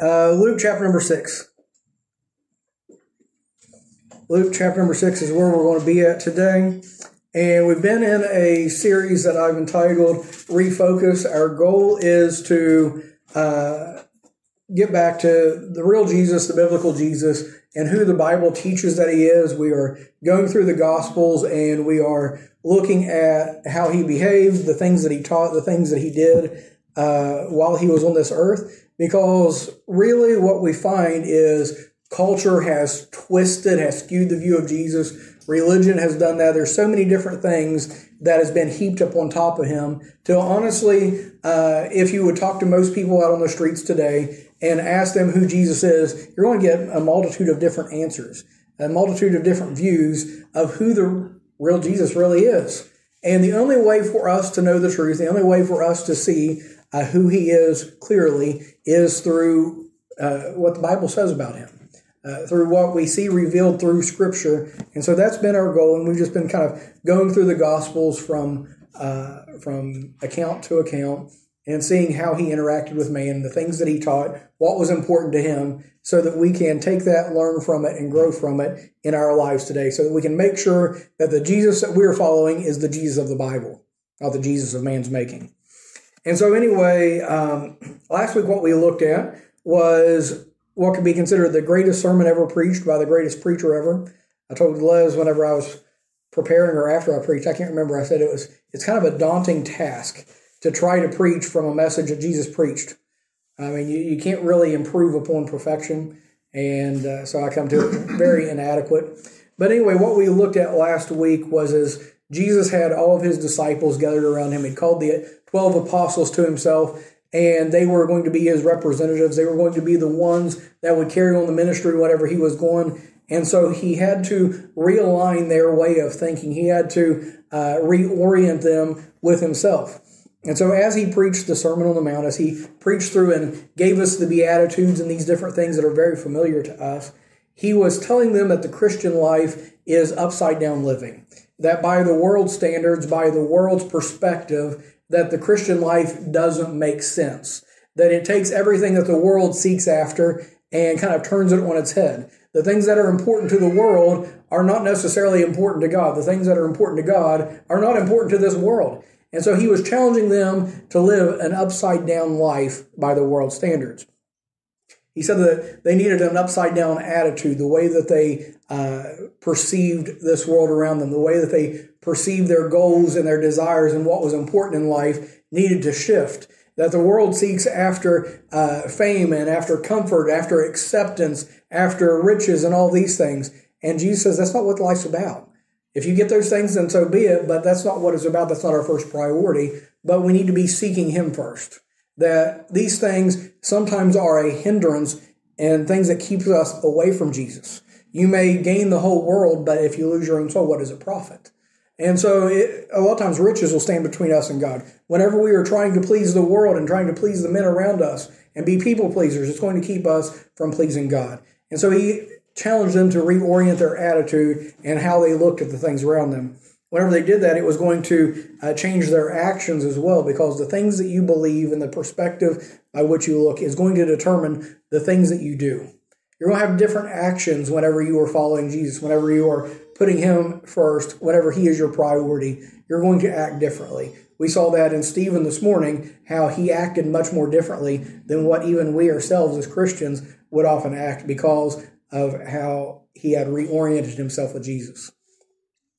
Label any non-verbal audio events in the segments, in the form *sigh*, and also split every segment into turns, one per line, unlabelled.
Uh, Luke chapter number 6. Luke chapter number 6 is where we're going to be at today. And we've been in a series that I've entitled Refocus. Our goal is to uh, get back to the real Jesus, the biblical Jesus, and who the Bible teaches that he is. We are going through the Gospels and we are looking at how he behaved, the things that he taught, the things that he did uh, while he was on this earth. Because really, what we find is culture has twisted, has skewed the view of Jesus Religion has done that. There's so many different things that has been heaped up on top of him. To honestly, uh, if you would talk to most people out on the streets today and ask them who Jesus is, you're going to get a multitude of different answers, a multitude of different views of who the real Jesus really is. And the only way for us to know the truth, the only way for us to see uh, who he is clearly, is through uh, what the Bible says about him uh, through what we see revealed through Scripture. And so that's been our goal, and we've just been kind of going through the Gospels from uh, from account to account and seeing how he interacted with man, the things that he taught, what was important to him, so that we can take that, learn from it, and grow from it in our lives today, so that we can make sure that the Jesus that we're following is the Jesus of the Bible, not the Jesus of man's making. And so, anyway, um, last week what we looked at was what could be considered the greatest sermon ever preached by the greatest preacher ever. I told Les whenever I was preparing or after I preached, I can't remember, I said it was it's kind of a daunting task to try to preach from a message that Jesus preached. I mean, you, you can't really improve upon perfection. And uh, so I come to it very inadequate. But anyway, what we looked at last week was as Jesus had all of his disciples gathered around him. He called the 12 apostles to himself and they were going to be his representatives. They were going to be the ones that would carry on the ministry whatever he was going. And so he had to realign their way of thinking. He had to uh, reorient them with himself. And so, as he preached the Sermon on the Mount, as he preached through and gave us the Beatitudes and these different things that are very familiar to us, he was telling them that the Christian life is upside down living. That by the world's standards, by the world's perspective, that the Christian life doesn't make sense. That it takes everything that the world seeks after and kind of turns it on its head. The things that are important to the world are not necessarily important to God. The things that are important to God are not important to this world. And so he was challenging them to live an upside down life by the world standards. He said that they needed an upside down attitude, the way that they uh, perceived this world around them, the way that they perceived their goals and their desires and what was important in life needed to shift. That the world seeks after uh, fame and after comfort, after acceptance, after riches, and all these things. And Jesus says that's not what life's about. If you get those things, then so be it, but that's not what it's about. That's not our first priority. But we need to be seeking Him first that these things sometimes are a hindrance and things that keep us away from Jesus. You may gain the whole world, but if you lose your own soul, what does it profit? And so, it, a lot of times, riches will stand between us and God. Whenever we are trying to please the world and trying to please the men around us and be people pleasers, it's going to keep us from pleasing God. And so, he challenged them to reorient their attitude and how they looked at the things around them whenever they did that, it was going to uh, change their actions as well because the things that you believe and the perspective by which you look is going to determine the things that you do. You're going to have different actions whenever you are following Jesus, whenever you are putting Him first, whenever He is your priority, you're going to act differently. We saw that in Stephen this morning, how he acted much more differently than what even we ourselves as Christians would often act because of how he had reoriented himself with Jesus.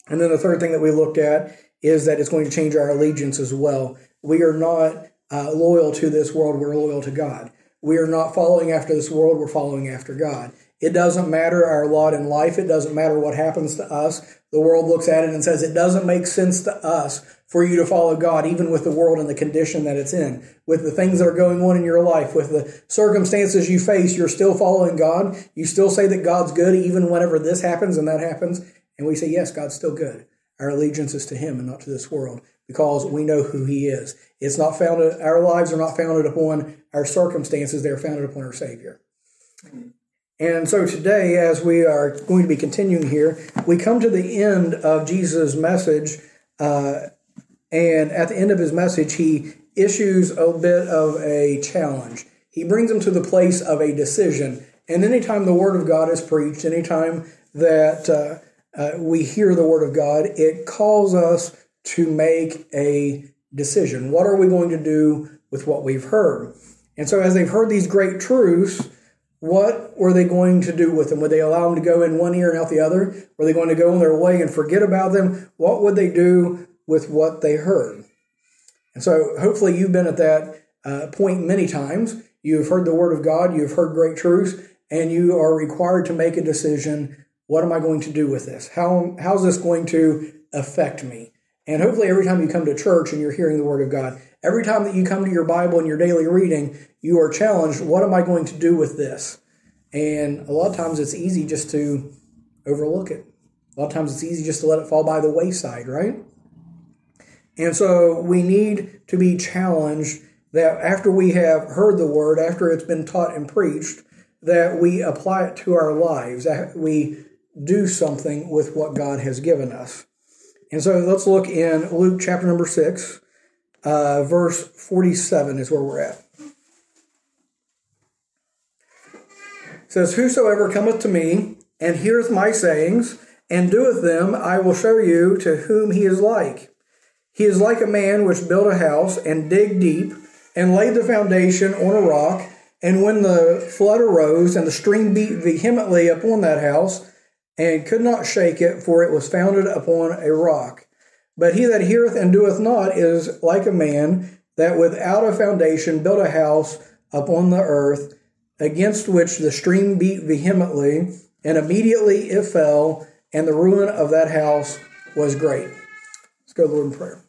And then the third thing that we looked at is that it's going to change our allegiance as well. We are not uh, loyal to this world, we're loyal to God. We are not following after this world, we're following after God. It doesn't matter our lot in life, it doesn't matter what happens to us. The world looks at it and says it doesn't make sense to us for you to follow God, even with the world and the condition that it's in, with the things that are going on in your life, with the circumstances you face, you're still following God. You still say that God's good, even whenever this happens and that happens. And we say, yes, God's still good. Our allegiance is to Him and not to this world because we know who He is. It's not founded, our lives are not founded upon our circumstances, they're founded upon our Savior. And so today, as we are going to be continuing here, we come to the end of Jesus' message. Uh, and at the end of his message, he issues a bit of a challenge. he brings them to the place of a decision. And anytime the Word of God is preached, anytime that uh, uh, we hear the Word of God, it calls us to make a decision. What are we going to do with what we've heard? And so, as they've heard these great truths, what were they going to do with them? Would they allow them to go in one ear and out the other? Were they going to go on their way and forget about them? What would they do with what they heard? And so, hopefully, you've been at that uh, point many times. You've heard the word of God, you've heard great truths, and you are required to make a decision. What am I going to do with this? How, how's this going to affect me? And hopefully, every time you come to church and you're hearing the word of God, every time that you come to your Bible and your daily reading, you are challenged what am I going to do with this? And a lot of times it's easy just to overlook it. A lot of times it's easy just to let it fall by the wayside, right? And so we need to be challenged that after we have heard the word, after it's been taught and preached, that we apply it to our lives, that we do something with what God has given us. And so let's look in Luke chapter number 6, uh, verse 47 is where we're at. It says, Whosoever cometh to me and heareth my sayings and doeth them, I will show you to whom he is like. He is like a man which built a house and digged deep and laid the foundation on a rock. And when the flood arose and the stream beat vehemently upon that house, and could not shake it, for it was founded upon a rock. But he that heareth and doeth not is like a man that without a foundation built a house upon the earth, against which the stream beat vehemently, and immediately it fell, and the ruin of that house was great. Let's go, Lord, in prayer.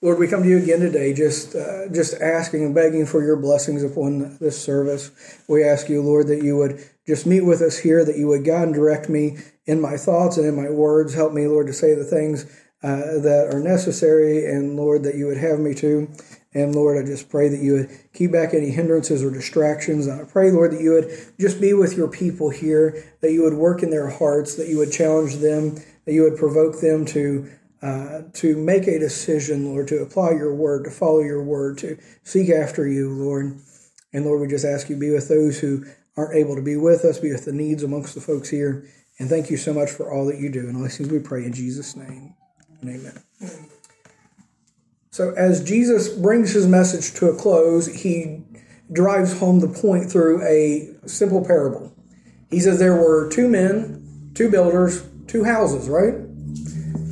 Lord, we come to you again today, just uh, just asking and begging for your blessings upon this service. We ask you, Lord, that you would just meet with us here, that you would guide and direct me in my thoughts and in my words. Help me, Lord, to say the things uh, that are necessary, and Lord, that you would have me to. And Lord, I just pray that you would keep back any hindrances or distractions. And I pray, Lord, that you would just be with your people here, that you would work in their hearts, that you would challenge them, that you would provoke them to. Uh, to make a decision, Lord, to apply your word, to follow your word, to seek after you, Lord. And Lord, we just ask you be with those who aren't able to be with us, be with the needs amongst the folks here. And thank you so much for all that you do. And all these things we pray in Jesus' name. And amen. So, as Jesus brings his message to a close, he drives home the point through a simple parable. He says there were two men, two builders, two houses, right?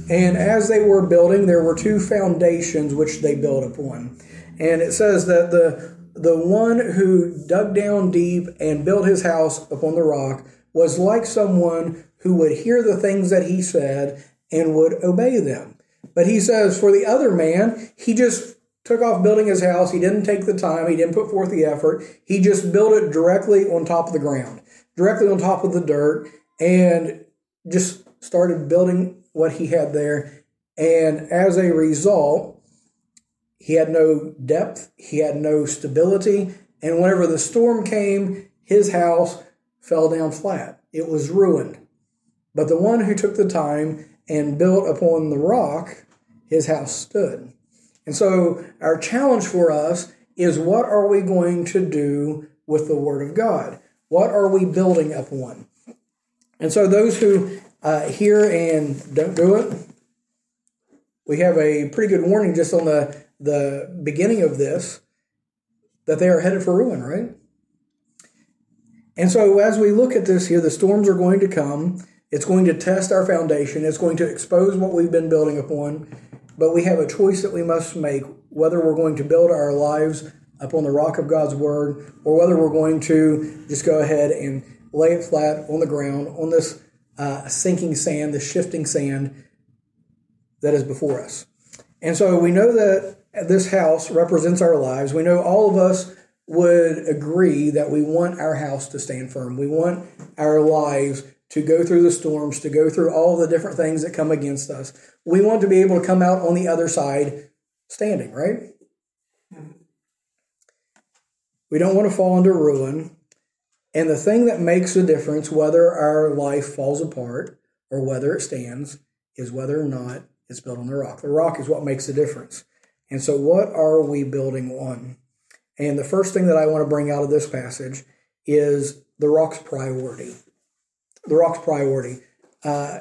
And as they were building, there were two foundations which they built upon. And it says that the the one who dug down deep and built his house upon the rock was like someone who would hear the things that he said and would obey them. But he says, for the other man, he just took off building his house. He didn't take the time, he didn't put forth the effort. He just built it directly on top of the ground, directly on top of the dirt, and just started building what he had there. And as a result, he had no depth, he had no stability, and whenever the storm came, his house fell down flat. It was ruined. But the one who took the time and built upon the rock, his house stood. And so, our challenge for us is what are we going to do with the Word of God? What are we building upon? And so, those who uh, hear and don't do it, we have a pretty good warning just on the the beginning of this that they are headed for ruin, right? And so, as we look at this here, the storms are going to come. It's going to test our foundation. It's going to expose what we've been building upon. But we have a choice that we must make whether we're going to build our lives upon the rock of God's word or whether we're going to just go ahead and lay it flat on the ground on this uh, sinking sand, the shifting sand that is before us. And so we know that this house represents our lives. We know all of us would agree that we want our house to stand firm. We want our lives to go through the storms, to go through all the different things that come against us. We want to be able to come out on the other side standing, right? We don't want to fall into ruin. And the thing that makes the difference, whether our life falls apart or whether it stands, is whether or not it's built on the rock. The rock is what makes the difference. And so, what are we building on? And the first thing that I want to bring out of this passage is the rock's priority. The rock's priority. Uh,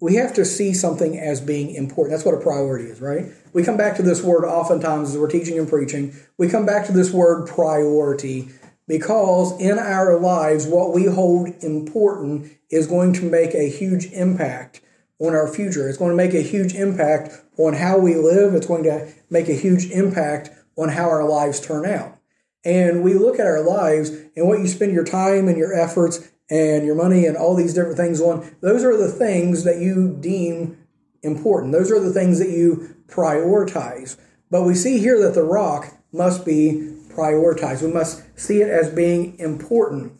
we have to see something as being important. That's what a priority is, right? We come back to this word oftentimes as we're teaching and preaching. We come back to this word priority because in our lives, what we hold important is going to make a huge impact on our future. It's going to make a huge impact on how we live. It's going to make a huge impact on how our lives turn out. And we look at our lives and what you spend your time and your efforts and your money and all these different things on, those are the things that you deem important. Those are the things that you prioritize. But we see here that the rock must be prioritized. We must see it as being important.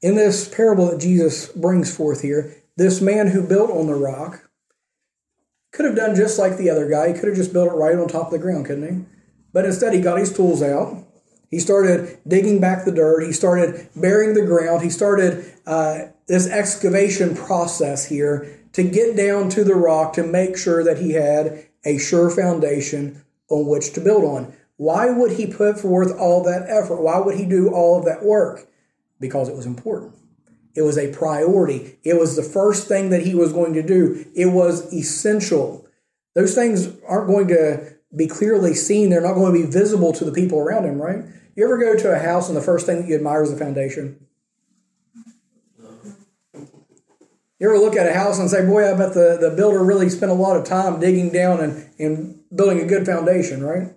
In this parable that Jesus brings forth here, this man who built on the rock could have done just like the other guy. He could have just built it right on top of the ground, couldn't he? But instead, he got his tools out. He started digging back the dirt. He started burying the ground. He started uh, this excavation process here to get down to the rock to make sure that he had a sure foundation on which to build on. Why would he put forth all that effort? Why would he do all of that work? Because it was important. It was a priority. It was the first thing that he was going to do. It was essential. Those things aren't going to be clearly seen. They're not going to be visible to the people around him, right? You ever go to a house and the first thing that you admire is the foundation? You ever look at a house and say, boy, I bet the, the builder really spent a lot of time digging down and, and building a good foundation, right?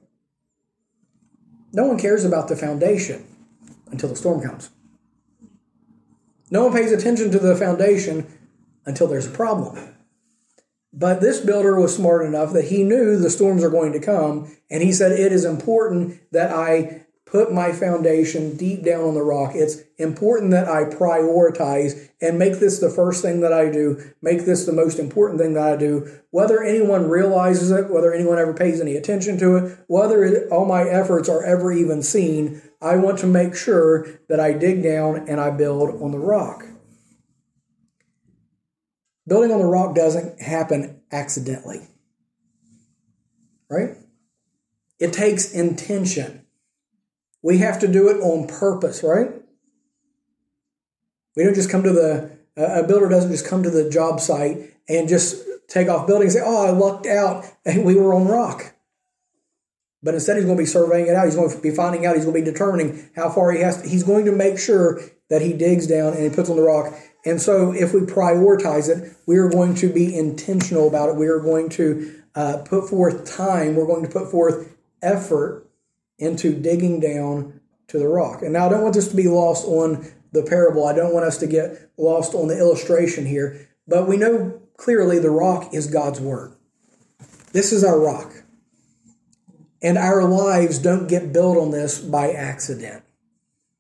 No one cares about the foundation until the storm comes. No one pays attention to the foundation until there's a problem. But this builder was smart enough that he knew the storms are going to come, and he said, It is important that I put my foundation deep down on the rock. It's important that I prioritize and make this the first thing that I do, make this the most important thing that I do, whether anyone realizes it, whether anyone ever pays any attention to it, whether it, all my efforts are ever even seen. I want to make sure that I dig down and I build on the rock. Building on the rock doesn't happen accidentally, right? It takes intention. We have to do it on purpose, right? We don't just come to the, a builder doesn't just come to the job site and just take off building and say, oh, I lucked out *laughs* and we were on rock. But instead, he's going to be surveying it out. He's going to be finding out. He's going to be determining how far he has to. He's going to make sure that he digs down and he puts on the rock. And so, if we prioritize it, we are going to be intentional about it. We are going to uh, put forth time. We're going to put forth effort into digging down to the rock. And now I don't want this to be lost on the parable. I don't want us to get lost on the illustration here, but we know clearly the rock is God's word. This is our rock. And our lives don't get built on this by accident.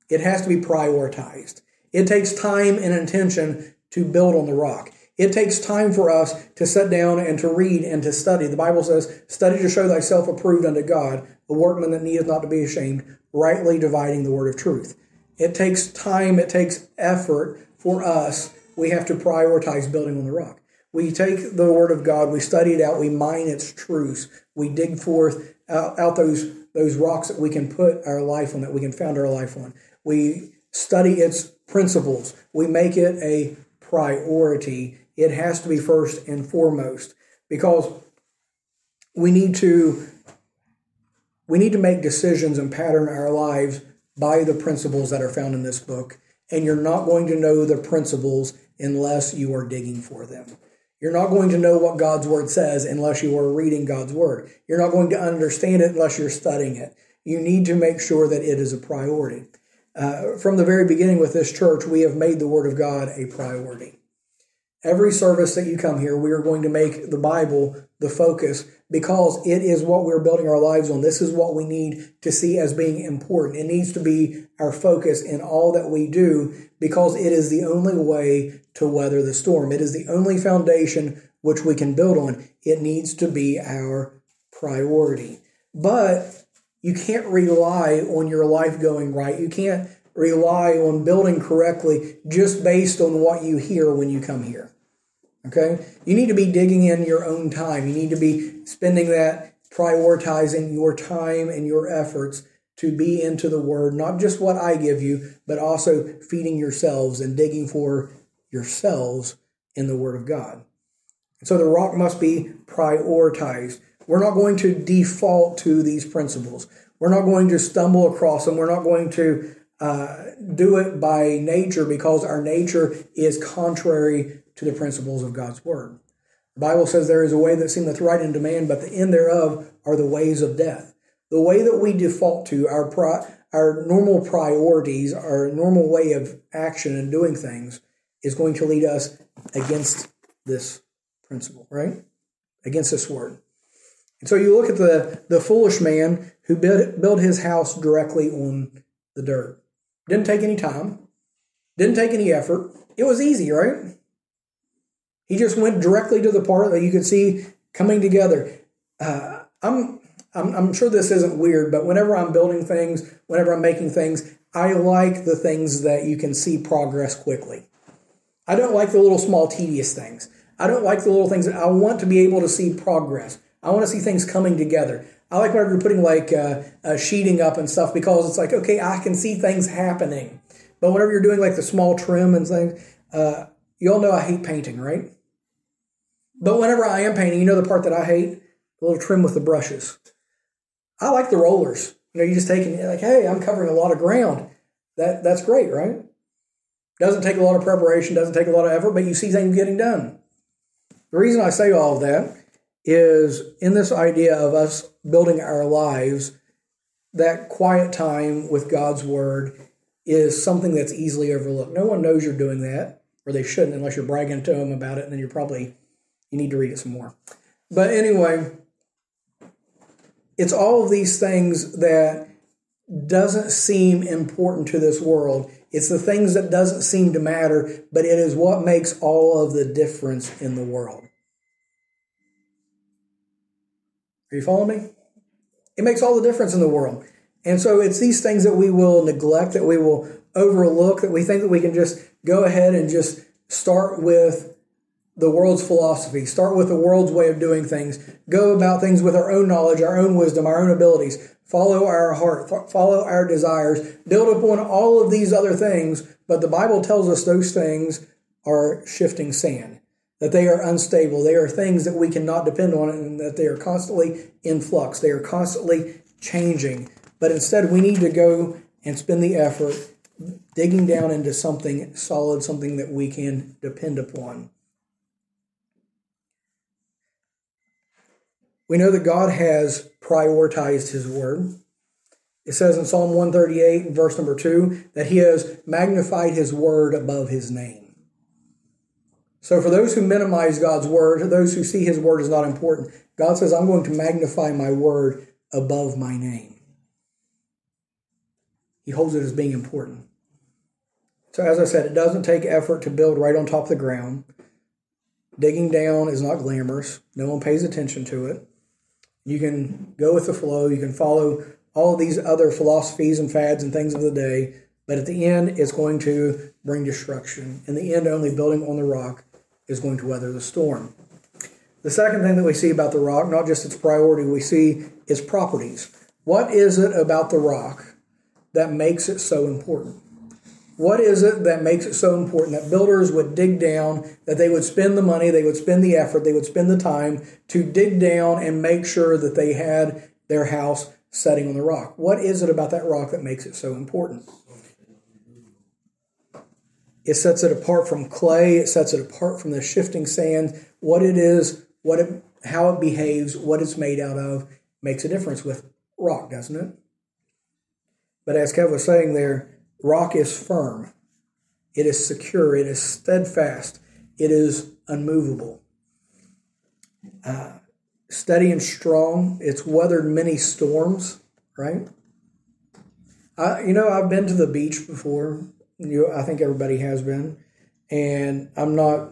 It has to be prioritized. It takes time and intention to build on the rock. It takes time for us to sit down and to read and to study. The Bible says, Study to show thyself approved unto God, a workman that needeth not to be ashamed, rightly dividing the word of truth. It takes time, it takes effort for us. We have to prioritize building on the rock. We take the word of God, we study it out, we mine its truths, we dig forth out, out those, those rocks that we can put our life on, that we can found our life on. We study its principles, we make it a priority. It has to be first and foremost because we need to we need to make decisions and pattern our lives by the principles that are found in this book. And you're not going to know the principles unless you are digging for them. You're not going to know what God's word says unless you are reading God's word. You're not going to understand it unless you're studying it. You need to make sure that it is a priority. Uh, from the very beginning with this church, we have made the word of God a priority. Every service that you come here, we are going to make the Bible the focus because it is what we're building our lives on. This is what we need to see as being important. It needs to be our focus in all that we do because it is the only way to weather the storm. It is the only foundation which we can build on. It needs to be our priority. But you can't rely on your life going right. You can't rely on building correctly just based on what you hear when you come here. Okay? You need to be digging in your own time. You need to be spending that prioritizing your time and your efforts to be into the Word, not just what I give you, but also feeding yourselves and digging for yourselves in the Word of God. So the rock must be prioritized. We're not going to default to these principles. We're not going to stumble across them. We're not going to uh, do it by nature because our nature is contrary to the principles of God's Word. The Bible says there is a way that seemeth right unto man, but the end thereof are the ways of death. The way that we default to our our normal priorities, our normal way of action and doing things, is going to lead us against this principle, right? Against this word. And so you look at the, the foolish man who built, built his house directly on the dirt. Didn't take any time, didn't take any effort. It was easy, right? He just went directly to the part that you could see coming together. Uh, I'm, I'm, I'm sure this isn't weird, but whenever I'm building things, whenever I'm making things, I like the things that you can see progress quickly. I don't like the little small tedious things. I don't like the little things that I want to be able to see progress. I want to see things coming together. I like whenever you're putting like uh, uh, sheeting up and stuff because it's like, okay, I can see things happening. But whenever you're doing like the small trim and things, uh, you all know I hate painting, right? But whenever I am painting, you know the part that I hate? The little trim with the brushes. I like the rollers. You know, you just take and like, hey, I'm covering a lot of ground. That that's great, right? Doesn't take a lot of preparation, doesn't take a lot of effort, but you see things getting done. The reason I say all of that is in this idea of us building our lives, that quiet time with God's word is something that's easily overlooked. No one knows you're doing that, or they shouldn't unless you're bragging to them about it, and then you're probably you need to read it some more. But anyway, it's all of these things that doesn't seem important to this world. It's the things that doesn't seem to matter, but it is what makes all of the difference in the world. Are you following me? It makes all the difference in the world. And so it's these things that we will neglect, that we will overlook, that we think that we can just go ahead and just start with the world's philosophy, start with the world's way of doing things, go about things with our own knowledge, our own wisdom, our own abilities, follow our heart, follow our desires, build upon all of these other things. But the Bible tells us those things are shifting sand, that they are unstable, they are things that we cannot depend on, and that they are constantly in flux, they are constantly changing. But instead, we need to go and spend the effort digging down into something solid, something that we can depend upon. We know that God has prioritized his word. It says in Psalm 138, verse number 2, that he has magnified his word above his name. So, for those who minimize God's word, those who see his word as not important, God says, I'm going to magnify my word above my name. He holds it as being important. So, as I said, it doesn't take effort to build right on top of the ground. Digging down is not glamorous, no one pays attention to it. You can go with the flow. You can follow all these other philosophies and fads and things of the day. But at the end, it's going to bring destruction. In the end, only building on the rock is going to weather the storm. The second thing that we see about the rock, not just its priority, we see its properties. What is it about the rock that makes it so important? What is it that makes it so important that builders would dig down, that they would spend the money, they would spend the effort, they would spend the time to dig down and make sure that they had their house setting on the rock? What is it about that rock that makes it so important? It sets it apart from clay, it sets it apart from the shifting sand. What it is, what it, how it behaves, what it's made out of makes a difference with rock, doesn't it? But as Kev was saying there, Rock is firm, it is secure, it is steadfast, it is unmovable. Uh, steady and strong, it's weathered many storms, right? I, you know, I've been to the beach before. You, I think everybody has been, and I'm not,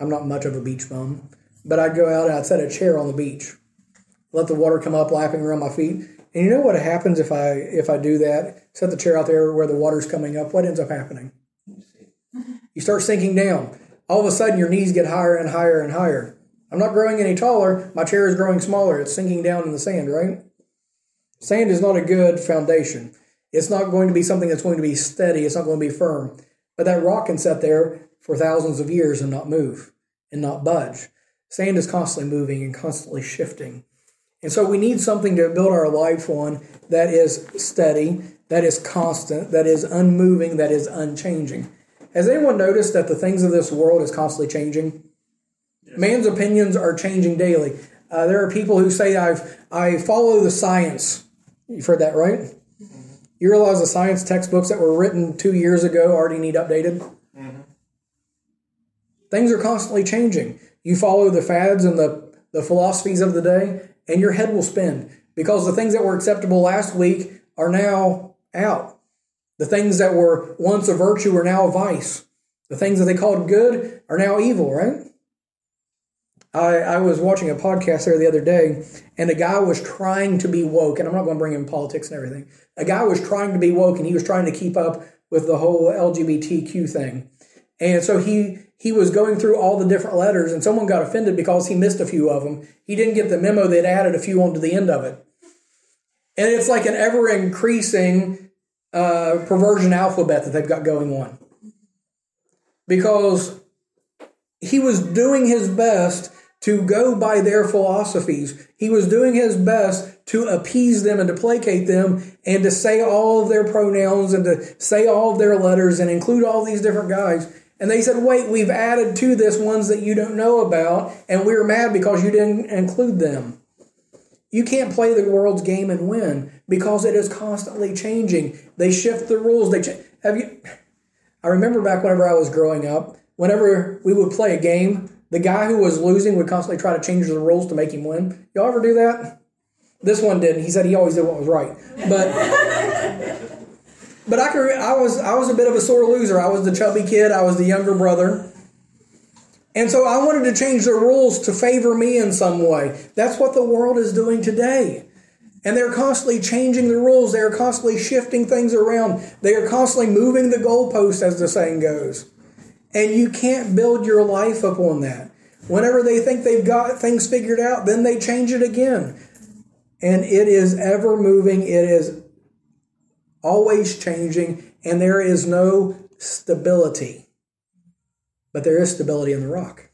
I'm not much of a beach bum, but I'd go out and I'd set a chair on the beach, let the water come up lapping around my feet, and you know what happens if I if I do that? Set the chair out there where the water's coming up. What ends up happening? Mm-hmm. You start sinking down. All of a sudden, your knees get higher and higher and higher. I'm not growing any taller. My chair is growing smaller. It's sinking down in the sand, right? Sand is not a good foundation. It's not going to be something that's going to be steady. It's not going to be firm. But that rock can sit there for thousands of years and not move and not budge. Sand is constantly moving and constantly shifting. And so we need something to build our life on that is steady, that is constant, that is unmoving, that is unchanging. Has anyone noticed that the things of this world is constantly changing? Yes. Man's opinions are changing daily. Uh, there are people who say, "I've I follow the science." You've heard that, right? Mm-hmm. You realize the science textbooks that were written two years ago already need updated. Mm-hmm. Things are constantly changing. You follow the fads and the the philosophies of the day, and your head will spin because the things that were acceptable last week are now out. The things that were once a virtue are now a vice. The things that they called good are now evil, right? I, I was watching a podcast there the other day, and a guy was trying to be woke, and I'm not going to bring in politics and everything. A guy was trying to be woke, and he was trying to keep up with the whole LGBTQ thing. And so he he was going through all the different letters, and someone got offended because he missed a few of them. He didn't get the memo that added a few onto the end of it. And it's like an ever increasing uh, perversion alphabet that they've got going on. Because he was doing his best to go by their philosophies. He was doing his best to appease them and to placate them and to say all of their pronouns and to say all of their letters and include all these different guys. And they said, wait, we've added to this ones that you don't know about, and we're mad because you didn't include them. You can't play the world's game and win because it is constantly changing. They shift the rules. They have you. I remember back whenever I was growing up, whenever we would play a game, the guy who was losing would constantly try to change the rules to make him win. Y'all ever do that? This one didn't. He said he always did what was right. But but I could I was I was a bit of a sore loser. I was the chubby kid, I was the younger brother. And so I wanted to change the rules to favor me in some way. That's what the world is doing today. And they're constantly changing the rules. They are constantly shifting things around. They are constantly moving the goalpost, as the saying goes. And you can't build your life upon that. Whenever they think they've got things figured out, then they change it again. And it is ever moving, it is always changing, and there is no stability. But there is stability in the rock.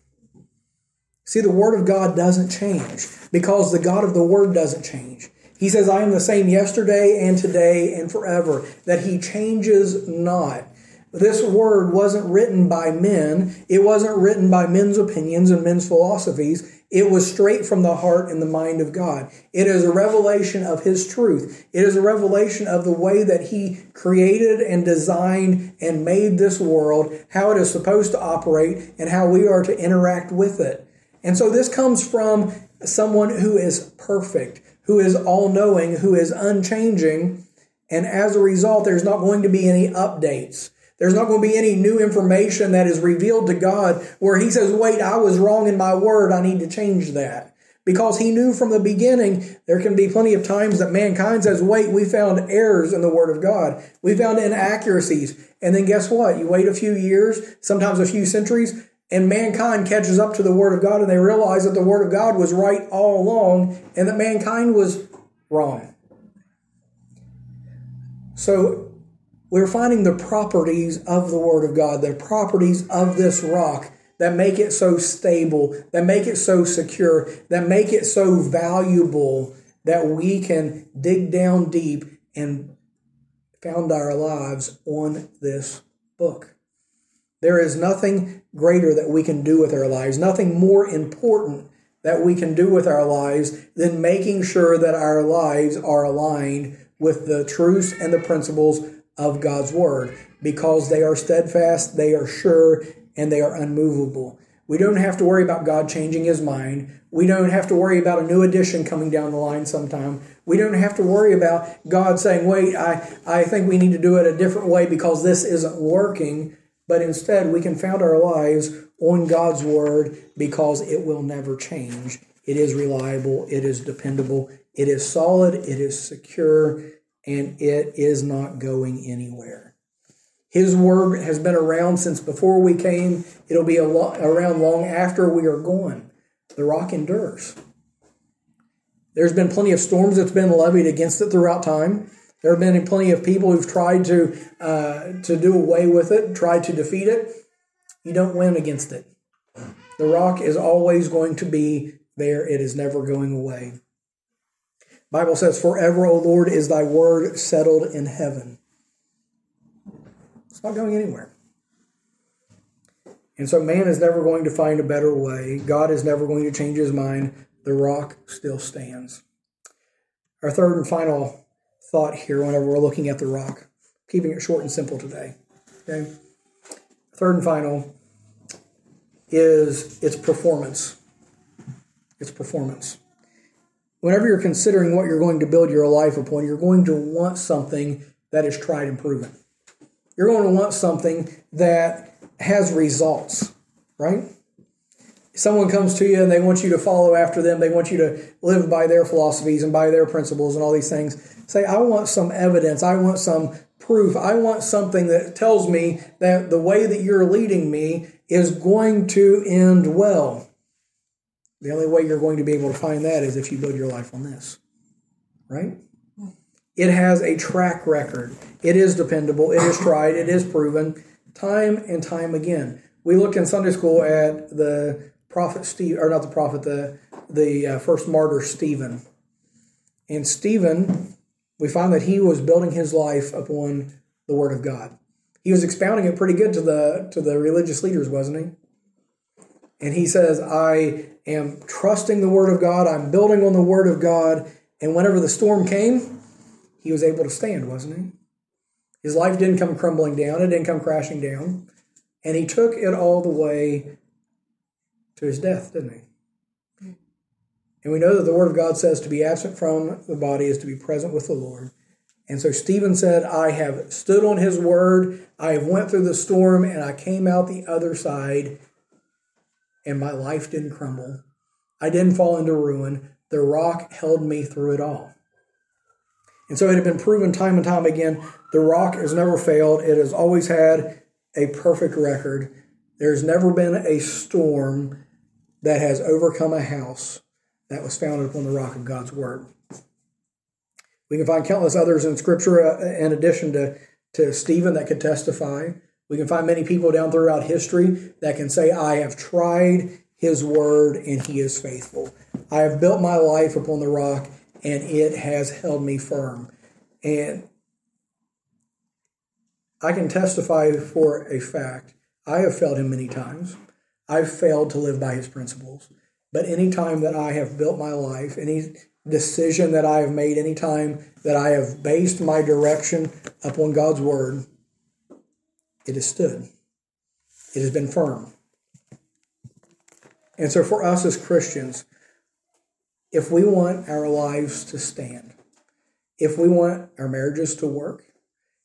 See, the Word of God doesn't change because the God of the Word doesn't change. He says, I am the same yesterday and today and forever, that He changes not. This word wasn't written by men. It wasn't written by men's opinions and men's philosophies. It was straight from the heart and the mind of God. It is a revelation of His truth. It is a revelation of the way that He created and designed and made this world, how it is supposed to operate, and how we are to interact with it. And so this comes from someone who is perfect, who is all knowing, who is unchanging. And as a result, there's not going to be any updates. There's not going to be any new information that is revealed to God where He says, wait, I was wrong in my word. I need to change that. Because He knew from the beginning there can be plenty of times that mankind says, wait, we found errors in the Word of God. We found inaccuracies. And then guess what? You wait a few years, sometimes a few centuries, and mankind catches up to the Word of God and they realize that the Word of God was right all along and that mankind was wrong. So we're finding the properties of the Word of God, the properties of this rock that make it so stable, that make it so secure, that make it so valuable that we can dig down deep and found our lives on this book. There is nothing greater that we can do with our lives, nothing more important that we can do with our lives than making sure that our lives are aligned with the truths and the principles of God's word because they are steadfast, they are sure, and they are unmovable. We don't have to worry about God changing his mind. We don't have to worry about a new edition coming down the line sometime. We don't have to worry about God saying, wait, I, I think we need to do it a different way because this isn't working. But instead, we can found our lives on God's word because it will never change. It is reliable, it is dependable, it is solid, it is secure, and it is not going anywhere. His word has been around since before we came. It'll be lo- around long after we are gone. the rock endures. There's been plenty of storms that's been levied against it throughout time. There have been plenty of people who've tried to uh, to do away with it, tried to defeat it. You don't win against it. The rock is always going to be there. It is never going away. Bible says, "Forever, O Lord, is Thy word settled in heaven." It's not going anywhere. And so man is never going to find a better way. God is never going to change his mind. The rock still stands. Our third and final thought here, whenever we're looking at the rock, keeping it short and simple today. Okay? Third and final is its performance. Its performance. Whenever you're considering what you're going to build your life upon, you're going to want something that is tried and proven. You're going to want something that has results, right? Someone comes to you and they want you to follow after them. They want you to live by their philosophies and by their principles and all these things. Say, I want some evidence. I want some proof. I want something that tells me that the way that you're leading me is going to end well. The only way you're going to be able to find that is if you build your life on this, right? It has a track record. It is dependable. It is tried. It is proven time and time again. We look in Sunday school at the prophet Steve, or not the prophet, the the uh, first martyr Stephen. And Stephen, we find that he was building his life upon the Word of God. He was expounding it pretty good to the to the religious leaders, wasn't he? And he says, "I am trusting the Word of God. I'm building on the Word of God." And whenever the storm came, he was able to stand, wasn't he? His life didn't come crumbling down, it didn't come crashing down. And he took it all the way to his death, didn't he? And we know that the Word of God says to be absent from the body is to be present with the Lord. And so Stephen said, I have stood on his word, I have went through the storm, and I came out the other side, and my life didn't crumble. I didn't fall into ruin. The rock held me through it all. And so it had been proven time and time again the Rock has never failed, it has always had a perfect record. There's never been a storm that has overcome a house that was founded upon the rock of God's Word. We can find countless others in Scripture uh, in addition to, to Stephen that could testify. We can find many people down throughout history that can say, I have tried his word and he is faithful. I have built my life upon the rock and it has held me firm. And I can testify for a fact. I have failed him many times. I've failed to live by his principles. But any time that I have built my life, any decision that I have made, any time that I have based my direction upon God's word, it has stood. It has been firm. And so for us as Christians, if we want our lives to stand, if we want our marriages to work,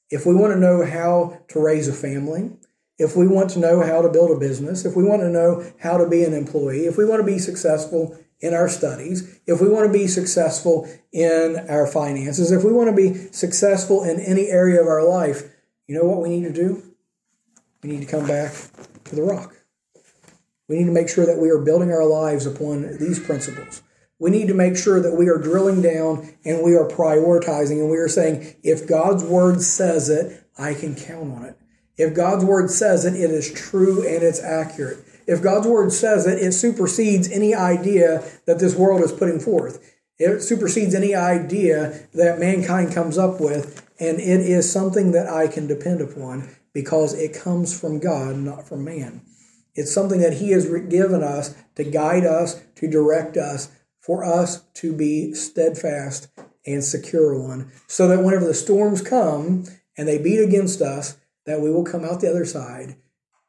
if we want to know how to raise a family, if we want to know how to build a business, if we want to know how to be an employee, if we want to be successful in our studies, if we want to be successful in our finances, if we want to be successful in any area of our life, you know what we need to do? We need to come back to the rock. We need to make sure that we are building our lives upon these principles we need to make sure that we are drilling down and we are prioritizing and we are saying, if God's word says it, I can count on it. If God's word says it, it is true and it's accurate. If God's word says it, it supersedes any idea that this world is putting forth. It supersedes any idea that mankind comes up with, and it is something that I can depend upon because it comes from God, not from man. It's something that He has given us to guide us, to direct us, for us to be steadfast and secure one, so that whenever the storms come and they beat against us, that we will come out the other side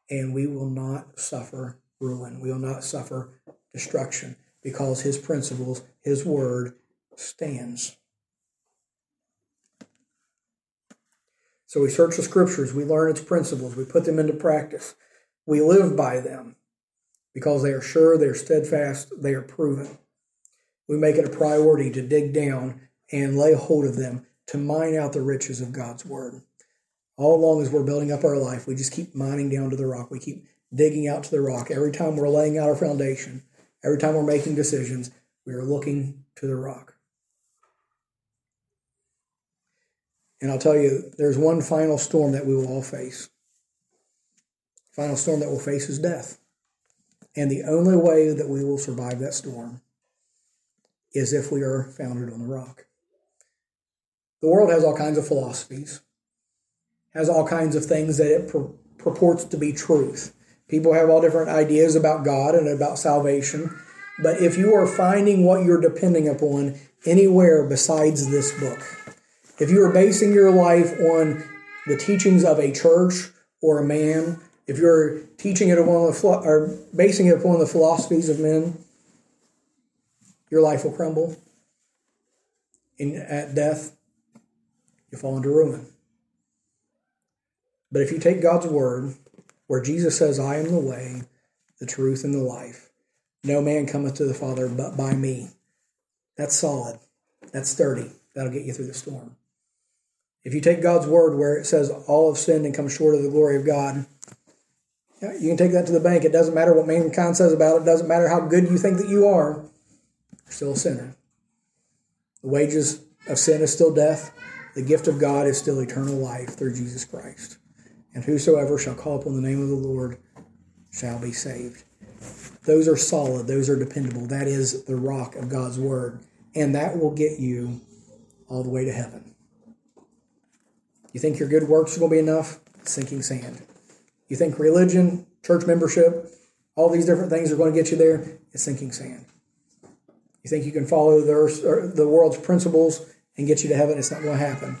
and we will not suffer ruin. We will not suffer destruction because his principles, his word stands. So we search the scriptures, we learn its principles, we put them into practice, we live by them because they are sure, they are steadfast, they are proven we make it a priority to dig down and lay hold of them to mine out the riches of God's word. All along as we're building up our life, we just keep mining down to the rock. We keep digging out to the rock. Every time we're laying out our foundation, every time we're making decisions, we are looking to the rock. And I'll tell you, there's one final storm that we will all face. Final storm that we'll face is death. And the only way that we will survive that storm is if we are founded on the rock. The world has all kinds of philosophies, has all kinds of things that it pur- purports to be truth. People have all different ideas about God and about salvation. But if you are finding what you're depending upon anywhere besides this book, if you are basing your life on the teachings of a church or a man if you're teaching it upon the or basing it upon the philosophies of men, your life will crumble. And at death, you fall into ruin. But if you take God's word, where Jesus says, I am the way, the truth, and the life, no man cometh to the Father but by me. That's solid. That's sturdy. That'll get you through the storm. If you take God's word where it says all have sinned and come short of the glory of God, you can take that to the bank. It doesn't matter what mankind says about it. It doesn't matter how good you think that you are. You're still a sinner. The wages of sin is still death. The gift of God is still eternal life through Jesus Christ. And whosoever shall call upon the name of the Lord shall be saved. Those are solid. Those are dependable. That is the rock of God's word. And that will get you all the way to heaven. You think your good works are going to be enough? Sinking sand. You think religion, church membership, all these different things are going to get you there? It's sinking sand. You think you can follow the, earth, the world's principles and get you to heaven? It's not going to happen.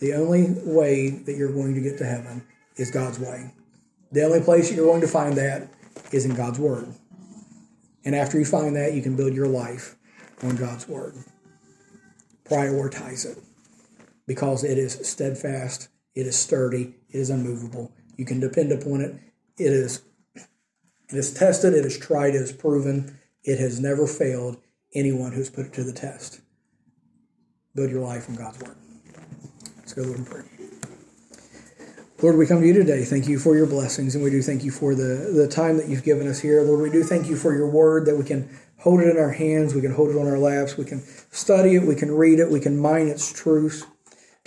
The only way that you're going to get to heaven is God's way. The only place you're going to find that is in God's Word. And after you find that, you can build your life on God's Word. Prioritize it because it is steadfast, it is sturdy, it is unmovable, you can depend upon it. It is it is tested, it is tried, it is proven. It has never failed anyone who's put it to the test. Build your life on God's word. Let's go, Lord, and pray. Lord, we come to you today. Thank you for your blessings, and we do thank you for the, the time that you've given us here. Lord, we do thank you for your word that we can hold it in our hands, we can hold it on our laps, we can study it, we can read it, we can mine its truths.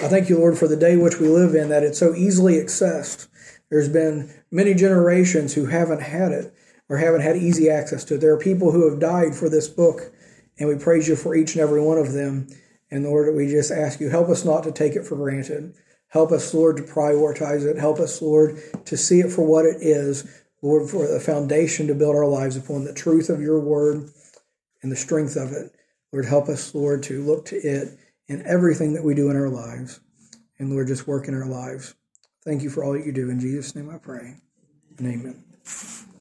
I thank you, Lord, for the day which we live in, that it's so easily accessed. There's been many generations who haven't had it or haven't had easy access to it. There are people who have died for this book, and we praise you for each and every one of them. And Lord, we just ask you, help us not to take it for granted. Help us, Lord, to prioritize it. Help us, Lord, to see it for what it is. Lord, for the foundation to build our lives upon the truth of your word and the strength of it. Lord, help us, Lord, to look to it in everything that we do in our lives. And Lord, just work in our lives. Thank you for all that you do. In Jesus' name I pray. And amen.